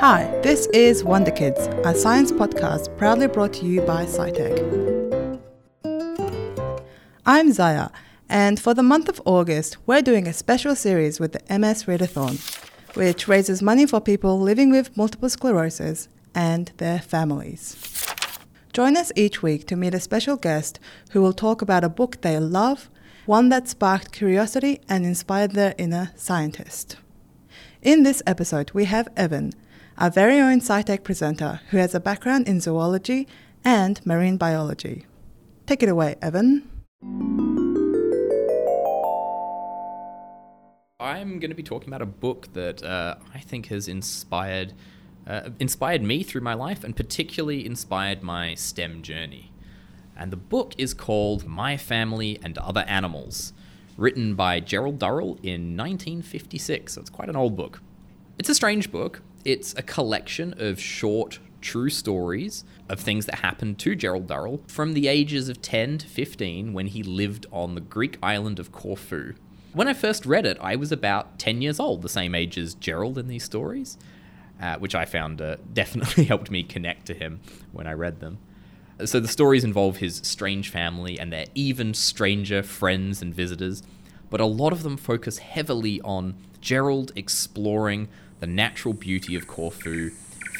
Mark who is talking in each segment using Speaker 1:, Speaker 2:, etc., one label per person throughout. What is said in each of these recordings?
Speaker 1: Hi, this is Wonder Kids, a science podcast proudly brought to you by SciTech. I'm Zaya, and for the month of August, we're doing a special series with the MS Readathon, which raises money for people living with multiple sclerosis and their families. Join us each week to meet a special guest who will talk about a book they love, one that sparked curiosity and inspired their inner scientist. In this episode, we have Evan, our very own SciTech presenter who has a background in zoology and marine biology. Take it away, Evan.
Speaker 2: I'm going to be talking about a book that uh, I think has inspired uh, inspired me through my life and particularly inspired my STEM journey. And the book is called My Family and Other Animals written by Gerald Durrell in 1956. So it's quite an old book. It's a strange book. It's a collection of short, true stories of things that happened to Gerald Durrell from the ages of 10 to 15 when he lived on the Greek island of Corfu. When I first read it, I was about 10 years old, the same age as Gerald in these stories, uh, which I found uh, definitely helped me connect to him when I read them. So the stories involve his strange family and their even stranger friends and visitors, but a lot of them focus heavily on Gerald exploring the natural beauty of Corfu,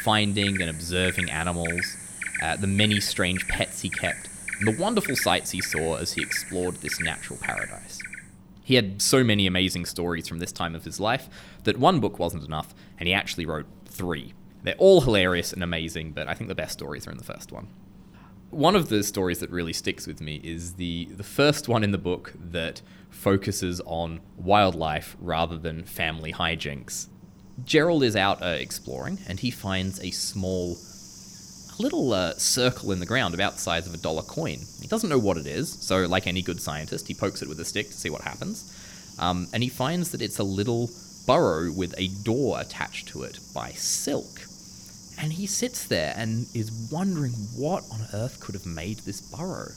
Speaker 2: finding and observing animals, uh, the many strange pets he kept, and the wonderful sights he saw as he explored this natural paradise. He had so many amazing stories from this time of his life that one book wasn't enough, and he actually wrote three. They're all hilarious and amazing, but I think the best stories are in the first one one of the stories that really sticks with me is the the first one in the book that focuses on wildlife rather than family hijinks. Gerald is out uh, exploring and he finds a small a little uh, circle in the ground about the size of a dollar coin. He doesn't know what it is, so like any good scientist, he pokes it with a stick to see what happens. Um, and he finds that it's a little burrow with a door attached to it by silk. And he sits there and is wondering what on earth could have made this burrow.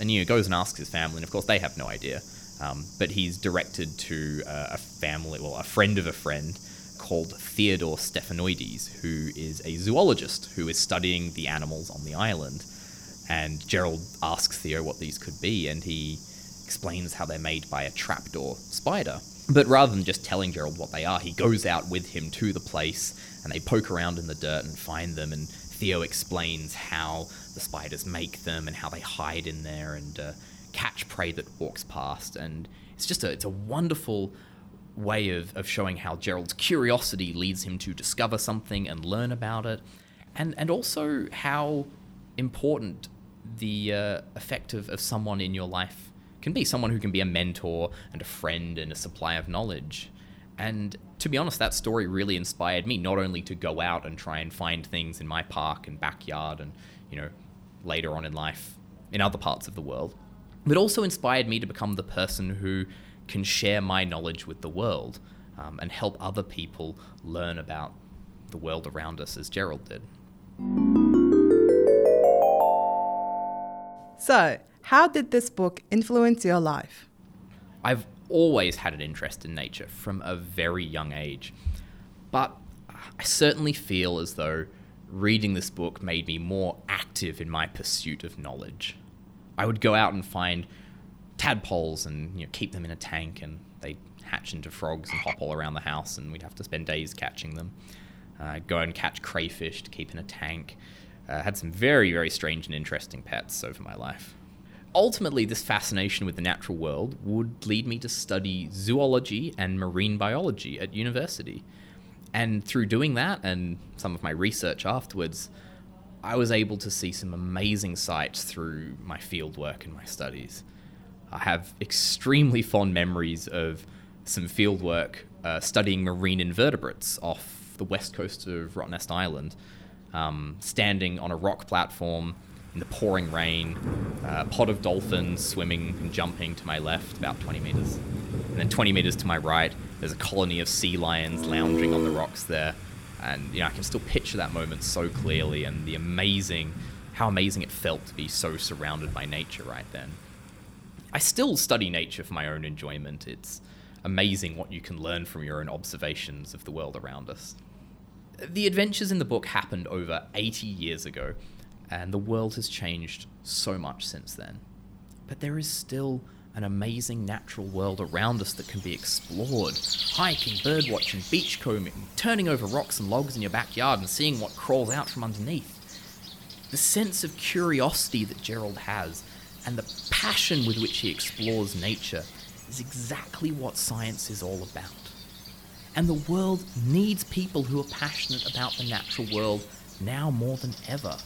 Speaker 2: And you know, goes and asks his family, and of course they have no idea. Um, but he's directed to uh, a family, well, a friend of a friend called Theodore Stephanides, who is a zoologist who is studying the animals on the island. And Gerald asks Theo what these could be, and he explains how they're made by a trapdoor spider. But rather than just telling Gerald what they are, he goes out with him to the place and they poke around in the dirt and find them. And Theo explains how the spiders make them and how they hide in there and uh, catch prey that walks past. And it's just a it's a wonderful way of, of showing how Gerald's curiosity leads him to discover something and learn about it, and and also how important the uh, effect of, of someone in your life can be someone who can be a mentor and a friend and a supply of knowledge. And to be honest, that story really inspired me not only to go out and try and find things in my park and backyard and, you know, later on in life in other parts of the world, but also inspired me to become the person who can share my knowledge with the world um, and help other people learn about the world around us as Gerald did.
Speaker 1: So, how did this book influence your life?
Speaker 2: I've always had an interest in nature from a very young age. But I certainly feel as though reading this book made me more active in my pursuit of knowledge. I would go out and find tadpoles and you know, keep them in a tank, and they hatch into frogs and hop all around the house, and we'd have to spend days catching them. Uh, go and catch crayfish to keep in a tank. Uh, had some very, very strange and interesting pets over my life ultimately, this fascination with the natural world would lead me to study zoology and marine biology at university. And through doing that and some of my research afterwards, I was able to see some amazing sights through my field work and my studies. I have extremely fond memories of some fieldwork uh, studying marine invertebrates off the west coast of Rottnest Island, um, standing on a rock platform in the pouring rain, a pod of dolphins swimming and jumping to my left, about 20 meters. And then 20 meters to my right, there's a colony of sea lions lounging on the rocks there. And you know, I can still picture that moment so clearly and the amazing, how amazing it felt to be so surrounded by nature right then. I still study nature for my own enjoyment. It's amazing what you can learn from your own observations of the world around us. The adventures in the book happened over 80 years ago, and the world has changed so much since then. But there is still an amazing natural world around us that can be explored. Hiking, birdwatching, beachcombing, turning over rocks and logs in your backyard and seeing what crawls out from underneath. The sense of curiosity that Gerald has and the passion with which he explores nature is exactly what science is all about. And the world needs people who are passionate about the natural world now more than ever.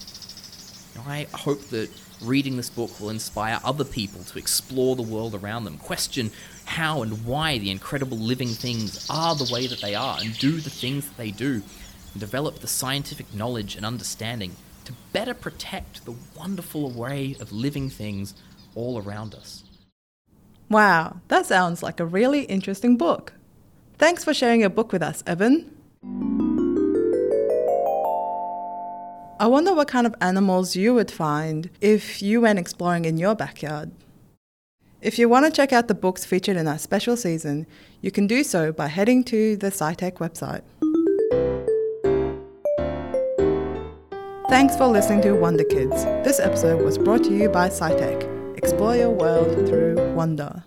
Speaker 2: I hope that reading this book will inspire other people to explore the world around them, question how and why the incredible living things are the way that they are, and do the things that they do, and develop the scientific knowledge and understanding to better protect the wonderful array of living things all around us.
Speaker 1: Wow, that sounds like a really interesting book. Thanks for sharing your book with us, Evan. I wonder what kind of animals you would find if you went exploring in your backyard. If you want to check out the books featured in our special season, you can do so by heading to the SciTech website. Thanks for listening to Wonder Kids. This episode was brought to you by SciTech. Explore your world through wonder.